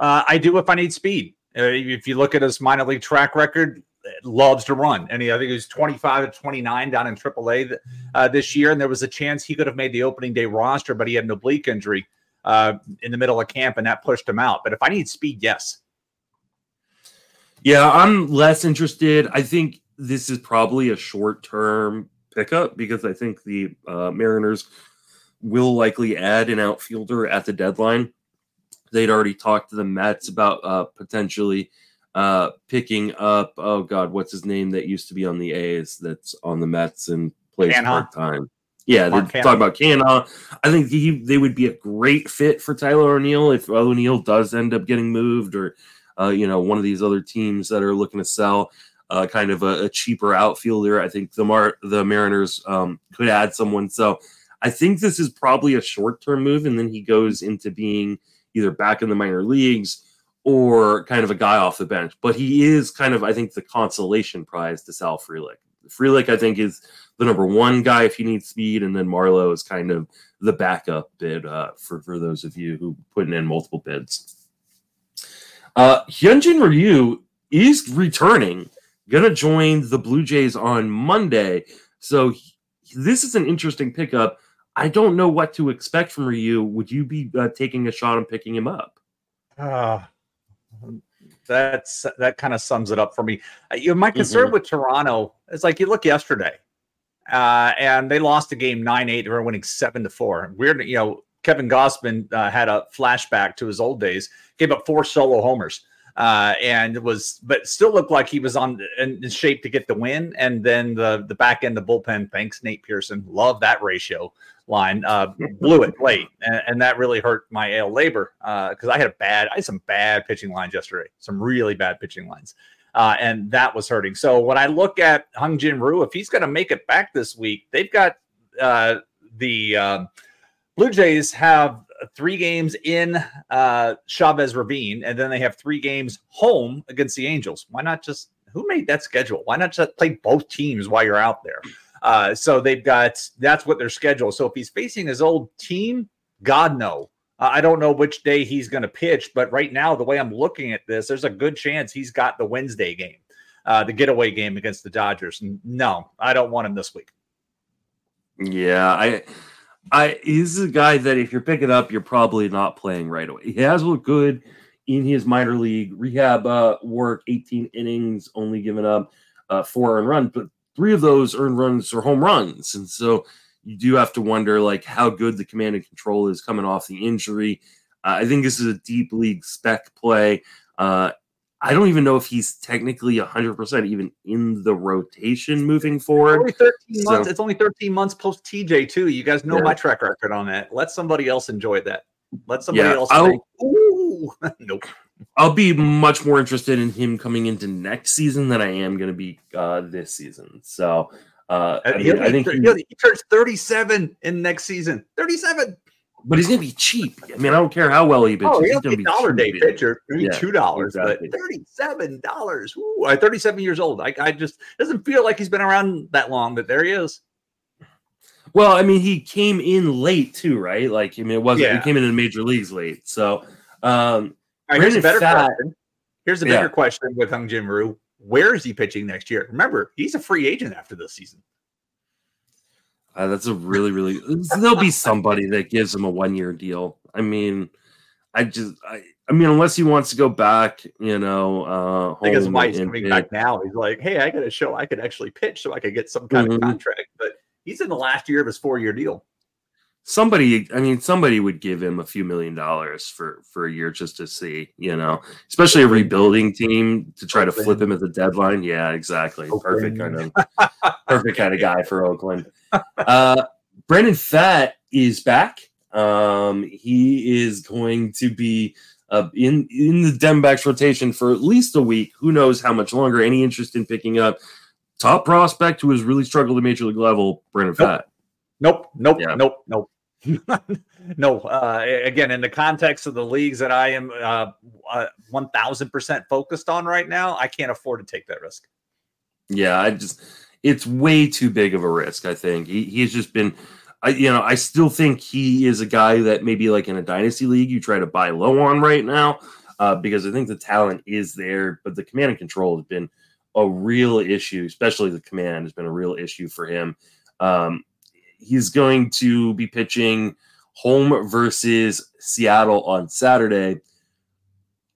Uh, I do if I need speed. Uh, if you look at his minor league track record, loves to run, and he, I think he was 25 to 29 down in AAA uh, this year, and there was a chance he could have made the opening day roster, but he had an oblique injury uh, in the middle of camp, and that pushed him out. But if I need speed, yes. Yeah, I'm less interested. I think this is probably a short term pickup because I think the uh, Mariners will likely add an outfielder at the deadline. They'd already talked to the Mets about uh, potentially uh, picking up. Oh God, what's his name that used to be on the A's that's on the Mets and plays part time. Yeah, they talk about Canha. I think he they would be a great fit for Tyler O'Neill if O'Neill does end up getting moved or uh, you know one of these other teams that are looking to sell uh, kind of a, a, cheaper outfielder. I think the Mar- the Mariners um, could add someone. So I think this is probably a short term move, and then he goes into being either back in the minor leagues or kind of a guy off the bench. But he is kind of, I think, the consolation prize to Sal Frelick. Frelick, I think, is the number one guy if you need speed, and then Marlowe is kind of the backup bid uh, for for those of you who putting in multiple bids. Uh, Hyunjin Ryu is returning going to join the Blue Jays on Monday. So he, this is an interesting pickup. I don't know what to expect from Ryu. Would you be uh, taking a shot and picking him up? Uh, that's that kind of sums it up for me. Uh, you know, my concern mm-hmm. with Toronto is like you look yesterday. uh, and they lost the game nine eight. They were winning seven to four. Weird, you know. Kevin Gausman uh, had a flashback to his old days. Gave up four solo homers uh, and was but still looked like he was on in shape to get the win. And then the the back end, the bullpen, thanks Nate Pearson, love that ratio line, uh, blew it late, and, and, that really hurt my AL LABR Uh, because uh, I had a bad, I had some bad pitching lines yesterday, some really bad pitching lines. Uh, and that was hurting. So when I look at Hyun-Jin Ryu, if he's going to make it back this week, they've got uh, the um, Blue Jays have three games in uh, Chavez Ravine, and then they have three games home against the Angels. Why not just who made that schedule? Why not just play both teams while you're out there? Uh, so they've got that's what their schedule. So if he's facing his old team, God no. Uh, I don't know which day he's going to pitch, but right now, the way I'm looking at this, there's a good chance he's got the Wednesday game, uh, the getaway game against the Dodgers. No, I don't want him this week. Yeah, I I he's a guy that if you're picking up, you're probably not playing right away. He has looked good in his minor league rehab uh, work, 18 innings, only given up uh, four earned runs, but three of those earned runs are home runs, and so you do have to wonder like how good the command and control is coming off the injury. Uh, I think this is a deep league spec play. Uh, I don't even know if he's technically 100% even in the rotation moving forward. It's only 13 so, months. It's only 13 months post TJ, too. You guys know yeah. my track record on that. Let somebody else enjoy that. Let somebody yeah, else say, ooh, nope. I'll be much more interested in him coming into next season than I am going to be uh, this season. So uh, I, mean, I think he, he turns 37 in next season. 37 but he's gonna be cheap. I mean, I don't care how well he pitches. Oh, he's gonna be dollar day pitcher, maybe two dollars, exactly. but thirty-seven dollars. I'm thirty-seven years old. I, I just doesn't feel like he's been around that long, but there he is. Well, I mean, he came in late too, right? Like, I mean, it wasn't. Yeah. He came in the major leagues late. So, um, right, here's a better Fat, question. Here's a bigger yeah. question with Hyun-Jin Ryu. Where is he pitching next year? Remember, he's a free agent after this season. Uh, that's a really, really. There'll be somebody that gives him a one year deal. I mean, I just, I, I mean, unless he wants to go back, you know, uh, I think his wife's coming back now. He's like, hey, I got to show I could actually pitch, so I could get some kind mm-hmm. of contract. But he's in the last year of his four year deal. Somebody, I mean, somebody would give him a few million dollars for for a year just to see, you know, especially a rebuilding team to try to flip him at the deadline. Yeah, exactly. Perfect kind of, perfect kind of guy for Oakland uh, Brandon Pfaadt is back. Um, he is going to be uh, in in the Diamondbacks rotation for at least a week. Who knows how much longer? Any interest in picking up top prospect who has really struggled at major league level, Brandon nope. Pfaadt? Nope, nope, yeah. nope, nope. No, uh, again, in the context of the leagues that I am uh, uh, 1000% focused on right now, I can't afford to take that risk. Yeah, I just it's way too big of a risk. I think he he's just been. I, you know, I still think he is a guy that maybe like in a dynasty league you try to buy low on right now uh, because I think the talent is there, but the command and control has been a real issue, especially the command has been a real issue for him. Um, he's going to be pitching home versus Seattle on Saturday.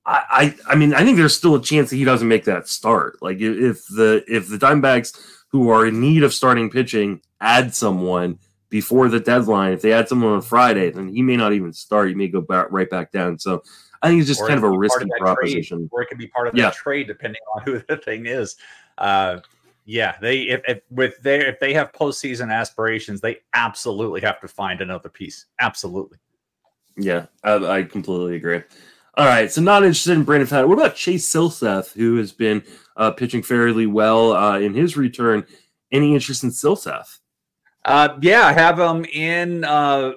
I, I, I mean, I think there's still a chance that he doesn't make that start. Like if the if the Diamondbacks who are in need of starting pitching add someone before the deadline. If they add someone on Friday, then he may not even start. He may go back right back down. So I think it's just or kind of a risky proposition. Trade, or it could be part of yeah. that trade depending on who the thing is. Uh, yeah, they if, if with their if they have postseason aspirations, they absolutely have to find another piece. Absolutely. Yeah, I, I completely agree. All right, so not interested in Brandon Pfaadt. What about Chase Silseth, who has been uh, pitching fairly well uh, in his return? Any interest in Silseth? Uh, yeah, I have him in. Uh,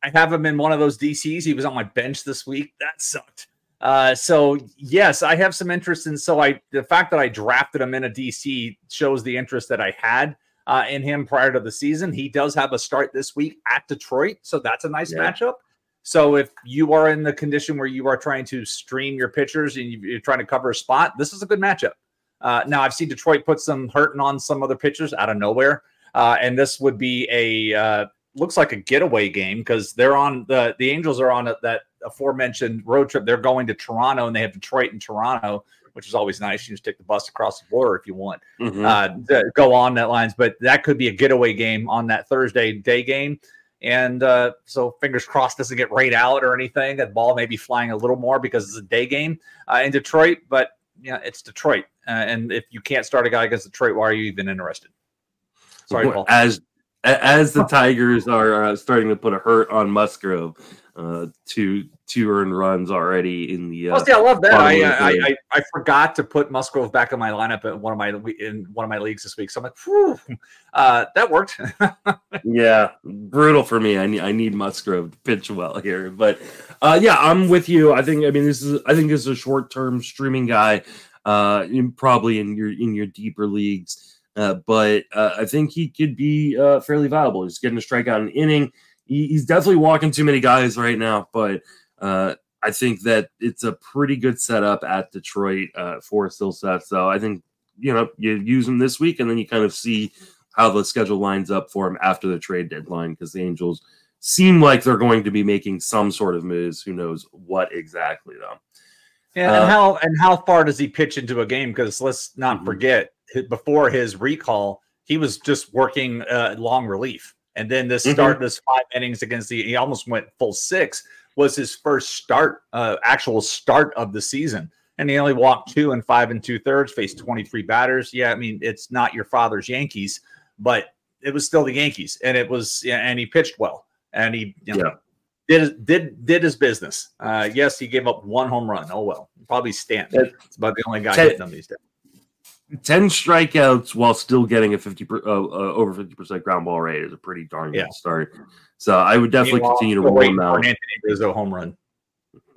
I have him in one of those DCs. He was on my bench this week. That sucked. Uh, so yes, I have some interest in. So I, the fact that I drafted him in a DC shows the interest that I had uh, in him prior to the season. He does have a start this week at Detroit, so that's a nice yeah. matchup. So if you are in the condition where you are trying to stream your pitchers and you're trying to cover a spot, this is a good matchup. Uh, now I've seen Detroit put some hurting on some other pitchers out of nowhere, uh, and this would be a uh, looks like a getaway game because they're on the the Angels are on a, that aforementioned road trip. They're going to Toronto and they have Detroit and Toronto. which is always nice. You just take the bus across the border if you want mm-hmm. uh, go on that lines. But that could be a getaway game on that Thursday day game. And uh, so fingers crossed doesn't get rained out or anything. That ball may be flying a little more because it's a day game uh, in Detroit. But yeah, it's Detroit. Uh, and if you can't start a guy against Detroit, why are you even interested? Sorry, Paul. As as the Tigers are uh, starting to put a hurt on Musgrove, uh, two two earned runs already in the. Uh, oh, see, I love that. I, I, I, I forgot to put Musgrove back in my lineup in one of my in one of my leagues this week. So I'm like, Phew. uh, that worked. yeah, brutal for me. I need I need Musgrove to pitch well here, but uh, yeah, I'm with you. I think I mean this is I think this is a short term streaming guy, uh, in, probably in your in your deeper leagues. Uh, but uh, I think he could be uh, fairly valuable. He's getting a strikeout an inning. He, he's definitely walking too many guys right now, but uh, I think that it's a pretty good setup at Detroit uh, for Silseth. So I think you know you use him this week, and then you kind of see how the schedule lines up for him after the trade deadline because the Angels seem like they're going to be making some sort of moves. Who knows what exactly though? Yeah, and how and how far does he pitch into a game? Because let's not mm-hmm. forget before his recall, he was just working uh, long relief. And then this mm-hmm. start, this five innings against the, he almost went full six, was his first start, uh, actual start of the season. And he only walked two and five and two thirds, faced 23 batters. Yeah, I mean, it's not your father's Yankees, but it was still the Yankees. And it was, and he pitched well. And he, you know, yeah. did did did his business. Uh, yes, he gave up one home run. Oh well, probably Stanton. It's about the only guy hitting them these days. 10 strikeouts while still getting a 50 uh, uh, over 50% ground ball rate is a pretty darn good yeah. start. So I would definitely Meanwhile, continue to roll him out. Anthony Rizzo home run.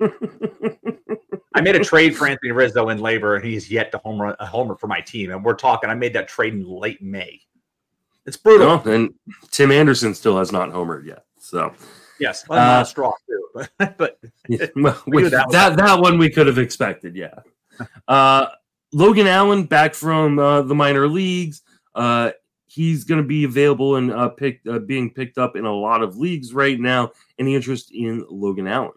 I made a trade for Anthony Rizzo in LABR, and he's yet to home run a homer for my team. And we're talking, I made that trade in late May. It's brutal. No, and Tim Anderson still has not homered yet. So yes, well, uh, straw too, but, but yeah, well, that, that, that one we could have expected. Yeah. Uh, Logan Allen back from uh, the minor leagues. Uh, he's going to be available and uh, picked, uh, being picked up in a lot of leagues right now. Any interest in Logan Allen?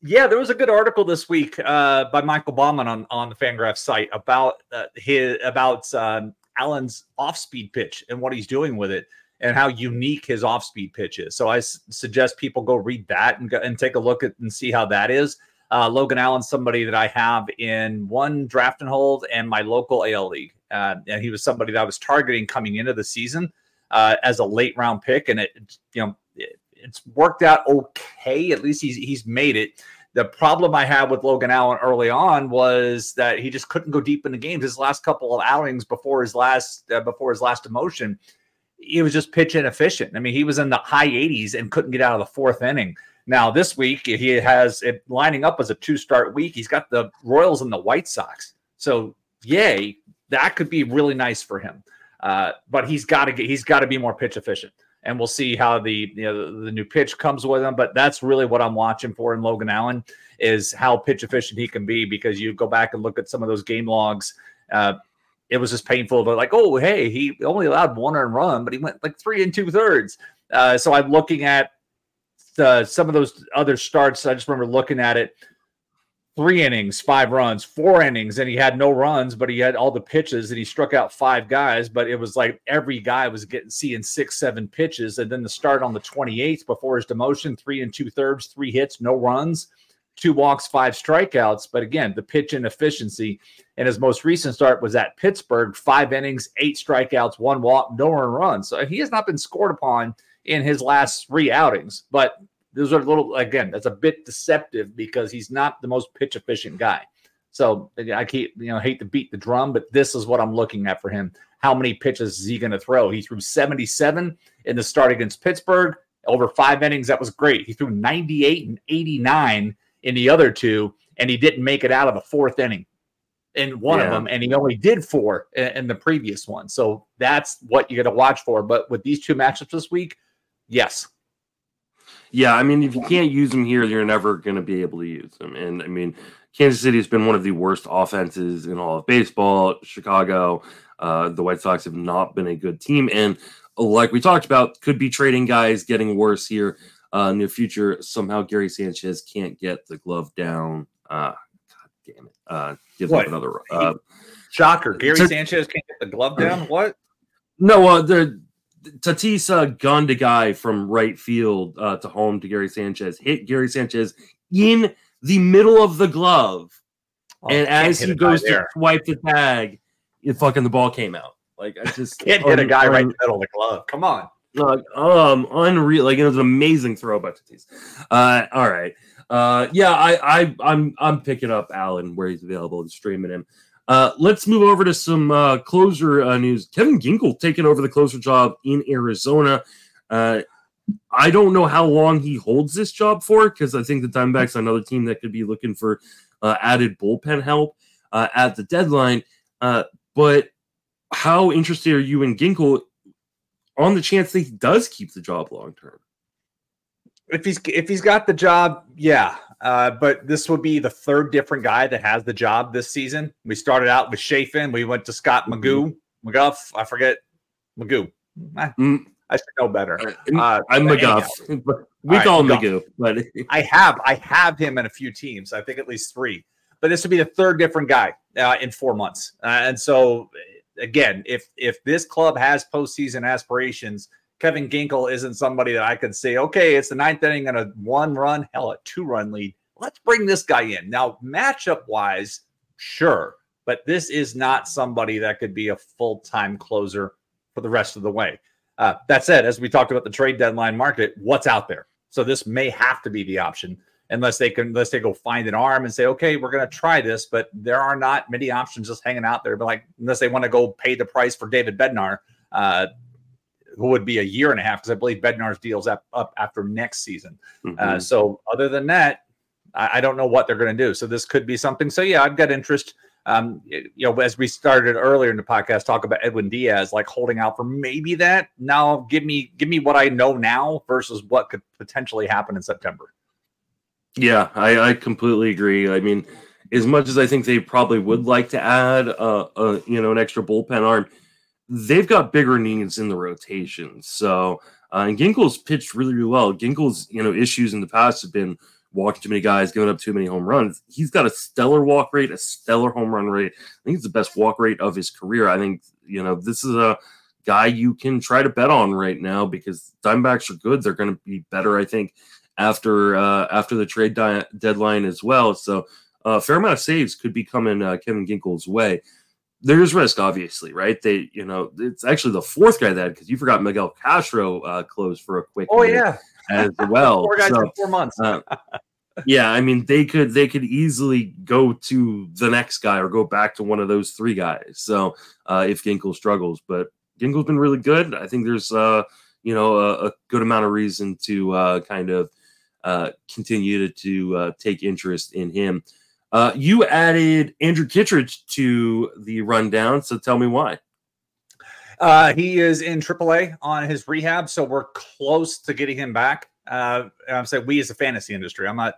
Yeah, there was a good article this week uh, by Michael Baumann on, on the Fangraph site about uh, his about um, Allen's off-speed pitch and what he's doing with it and how unique his off-speed pitch is. So I s- suggest people go read that and go, and take a look at and see how that is. Uh, Logan Allen, somebody that I have in one draft and hold and my local AL league. Uh, and he was somebody that I was targeting coming into the season uh, as a late round pick. And it, you know, it, it's worked out okay. At least he's, he's made it. The problem I had with Logan Allen early on was that he just couldn't go deep in the games. His last couple of outings before his last uh, before his last demotion, he was just pitch inefficient. I mean, he was in the high 80s and couldn't get out of the fourth inning. Now, this week, he has it lining up as a two start week. He's got the Royals and the White Sox. So, yay, that could be really nice for him. Uh, but he's got to get he's got to be more pitch efficient. And we'll see how the you know the new pitch comes with him. But that's really what I'm watching for in Logan Allen is how pitch efficient he can be because you go back and look at some of those game logs. Uh, it was just painful to like, oh, hey, he only allowed one earned run, but he went like three and two thirds. Uh, so I'm looking at uh, some of those other starts, I just remember looking at it. Three innings, five runs, four innings, and he had no runs, but he had all the pitches and he struck out five guys. But it was like every guy was getting seeing six, seven pitches. And then the start on the 28th before his demotion, three and two thirds, three hits, no runs, two walks, five strikeouts. But again, the pitch inefficiency. And his most recent start was at Pittsburgh, five innings, eight strikeouts, one walk, no run. So he has not been scored upon in his last three outings. But those are a little again, that's a bit deceptive because he's not the most pitch efficient guy. So I keep you know hate to beat the drum, but this is what I'm looking at for him. How many pitches is he going to throw? He threw 77 in the start against Pittsburgh over five innings. That was great. He threw 98 and 89 in the other two, and he didn't make it out of the fourth inning in one yeah. of them, and he only did four in, in the previous one. So that's what you got to watch for. But with these two matchups this week, Yes. Yeah, I mean, if you can't use them here, you're never going to be able to use them. And I mean, Kansas City has been one of the worst offenses in all of baseball. Chicago, uh, the White Sox have not been a good team, and like we talked about, could be trading guys getting worse here uh, in the future. Somehow, Gary Sanchez can't get the glove down. Uh, God damn it. Uh, give What? him another. Uh, Shocker. Gary So- Sanchez can't get the glove down. What? no, uh, the Tatis uh, gunned a guy from right field uh, to home to Gary Sanchez, hit Gary Sanchez in the middle of the glove. Oh, and as he goes to swipe the tag, it fucking the ball came out. Like I just can't hit a un- guy right in the middle of the glove. Come on. Like, um, unreal. Like it was an amazing throw by Tatis. Uh, all right. Uh, yeah, I, I, I'm, I'm picking up Allen where he's available and streaming him. Uh, let's move over to some uh, closer uh, news. Kevin Ginkel taking over the closer job in Arizona. Uh, I don't know how long he holds this job for because I think the Diamondbacks are another team that could be looking for uh, added bullpen help uh, at the deadline. But how interested are you in Ginkel on the chance that he does keep the job long term? If he's if he's got the job, yeah. Uh, but this would be the third different guy that has the job this season. We started out with Chafin. We went to Scott Magoo, McGough. I forget Magoo. Eh, Mm, I should know better. uh, I'm McGough. we right, call him McGough. Magoo, but I have I have him in a few teams. I think at least three. But this would be the third different guy uh, in four months. Uh, and so again, if if this club has postseason aspirations, Kevin Ginkel isn't somebody that I could say, okay, it's the ninth inning and a one run, hell, a two run lead. Let's bring this guy in. Now, matchup wise, sure, but this is not somebody that could be a full time closer for the rest of the way. Uh, that said, as we talked about the trade deadline market, what's out there? So this may have to be the option unless they can unless they go find an arm and say, okay, we're going to try this. But there are not many options just hanging out there. But like unless they want to go pay the price for David Bednar, uh, who would be a year and a half because I believe Bednar's deal's up, up after next season. Uh, Mhm. so other than that, I, I don't know what they're going to do. So this could be something. So yeah, I've got interest. Um, you know, as we started earlier in the podcast, talk about Edwin Diaz, like holding out for maybe that. Now, give me give me what I know now versus what could potentially happen in September. yeah, I, I completely agree. I mean, as much as I think they probably would like to add, uh, uh, you know, an extra bullpen arm, they've got bigger needs in the rotation. So, uh, and Ginkel's pitched really, really well. Ginkel's, you know, issues in the past have been walking too many guys, giving up too many home runs. He's got a stellar walk rate, a stellar home run rate. I think it's the best walk rate of his career. I think, you know, this is a guy you can try to bet on right now because Diamondbacks are good. They're going to be better, I think, after uh, after the trade di- deadline as well. So uh, a fair amount of saves could be coming uh, Kevin Ginkel's way. There's risk, obviously, right? They, you know, it's actually the fourth guy that because you forgot Miguel Castro uh, closed for a quick Oh yeah, as well. four guys So, in four months. uh, yeah, I mean they could they could easily go to the next guy or go back to one of those three guys. So uh, if Ginkel struggles, but Ginkel's been really good. I think there's uh you know a, a good amount of reason to uh, kind of uh, continue to, to uh, take interest in him. Uh, you added Andrew Kittredge to the rundown, so tell me why. Uh, he is in AAA on his rehab, so we're close to getting him back. Uh, I'm saying we as a fantasy industry. I'm not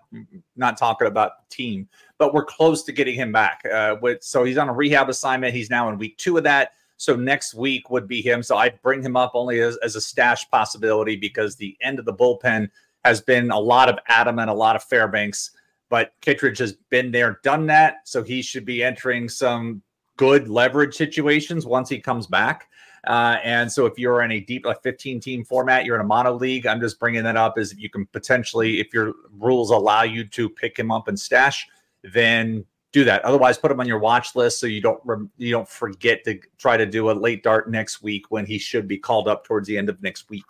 not talking about team, but we're close to getting him back. Uh, with so he's on a rehab assignment. He's now in week two of that. So next week would be him. So I'd bring him up only as, as a stash possibility because the end of the bullpen has been a lot of Adam and a lot of Fairbanks, but Kittredge has been there, done that. So he should be entering some good leverage situations once he comes back. Uh, and so if you're in a deep, like 15 team format, you're in a mono league. I'm just bringing that up as you can potentially, if your rules allow you to pick him up and stash, then do that. Otherwise, put him on your watch list so you don't you don't forget to try to do a late dart next week when he should be called up towards the end of next week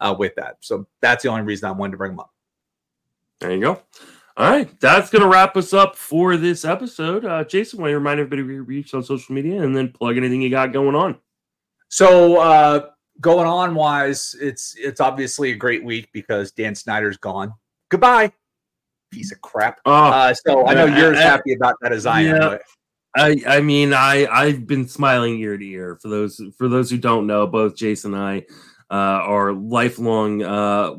uh, with that. So that's the only reason I wanted to bring him up. There you go. All right, that's going to wrap us up for this episode. Uh, Jason, want to remind everybody where you reach on social media and then plug anything you got going on. So uh, going on wise, it's it's obviously a great week because Dan Snyder's gone. Goodbye, piece of crap. Oh, Uh, so I know you're as happy about that as I am. but- I I mean I I've been smiling ear to ear for those for those who don't know both Jason and I uh, are lifelong uh,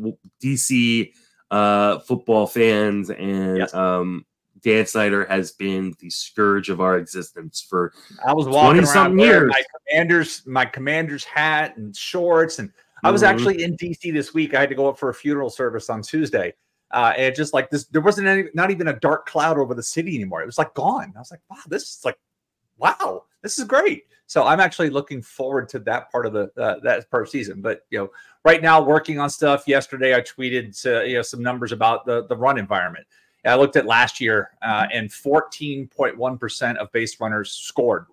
DC uh, football fans and Yes. um, Dan Snyder has been the scourge of our existence for I was walking 20-something around years. my commanders, my commander's hat and shorts, and I was Mhm. actually in DC this week. I had to go up for a funeral service on Tuesday. Uh, and just like this, there wasn't any, not even a dark cloud over the city anymore. It was like gone. I was like, wow, this is like, wow, this is great. So I'm actually looking forward to that part of the uh, that part of season. But you know, right now working on stuff. Yesterday I tweeted to, you know some numbers about the the run environment. I looked at last year, uh, and 14.1 percent of base runners scored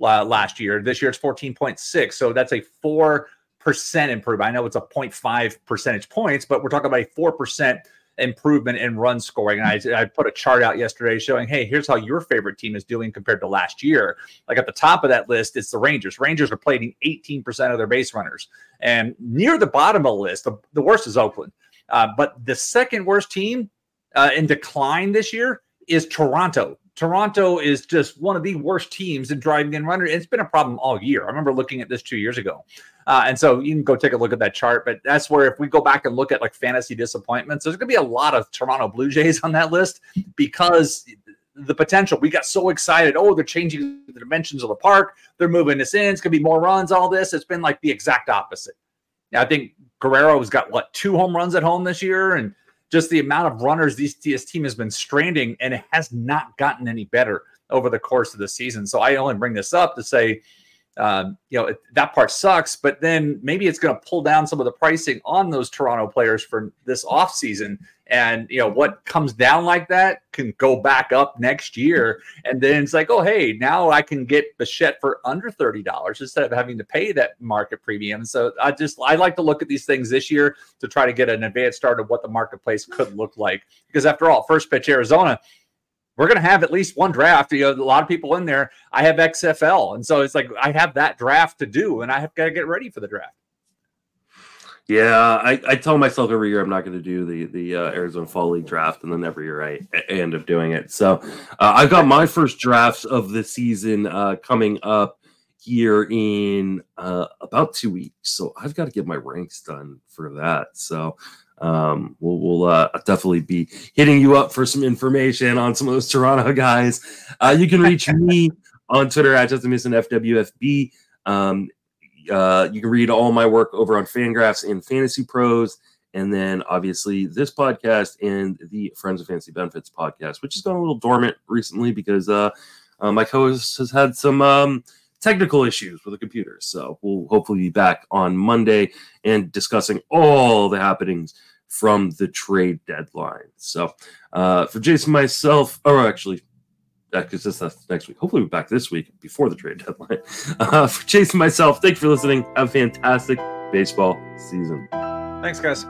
uh, last year. This year it's 14.6, so that's a four percent improvement. I know it's a 0.5 percentage points, but we're talking about a four percent improvement in run scoring. And I, I put a chart out yesterday showing, hey, here's how your favorite team is doing compared to last year. Like at the top of that list, it's the Rangers. Rangers are playing 18% of their base runners. And near the bottom of the list, the, the worst is Oakland. Uh, but the second worst team uh, in decline this year is Toronto. Toronto is just one of the worst teams in driving in runner. It's been a problem all year. I remember looking at this two years ago. Uh, and so you can go take a look at that chart. But that's where if we go back and look at like fantasy disappointments, there's going to be a lot of Toronto Blue Jays on that list because the potential. We got so excited. Oh, they're changing the dimensions of the park. They're moving this in. It's going to be more runs, all this. It's been like the exact opposite. I think Guerrero's got what, two home runs at home this year? And just the amount of runners these, this team has been stranding, and it has not gotten any better over the course of the season. So I only bring this up to say, um, you know, that part sucks, but then maybe it's going to pull down some of the pricing on those Toronto players for this offseason. And, you know, what comes down like that can go back up next year. And then it's like, oh, hey, now I can get Bichette for under $30 instead of having to pay that market premium. So I just, I like to look at these things this year to try to get an advanced start of what the marketplace could look like. Because after all, first pitch Arizona, we're going to have at least one draft. You know, a lot of people in there. I have XFL, and so it's like I have that draft to do, and I have got to get ready for the draft. Yeah, I, I tell myself every year I'm not going to do the the uh, Arizona Fall League draft, and then every year I, I end up doing it. So uh, I've got my first drafts of the season uh, coming up here in uh, about two weeks. So I've got to get my ranks done for that. So um, we'll, we'll uh, definitely be hitting you up for some information on some of those Toronto guys. Uh, you can reach me on Twitter at Justin Mason FWFB. Um, uh, you can read all my work over on Fangraphs and Fantasy Pros. And then obviously this podcast and the Friends of Fantasy Benefits podcast, which has gone a little dormant recently because uh, uh, my co-host has had some um, technical issues with the computer. So we'll hopefully be back on Monday and discussing all the happenings from the trade deadline. So uh, for Jason, myself, or actually, because uh, that's next week. Hopefully, we're back this week before the trade deadline. Uh, for Jason, myself, thanks for listening. Have a fantastic baseball season. Thanks, guys.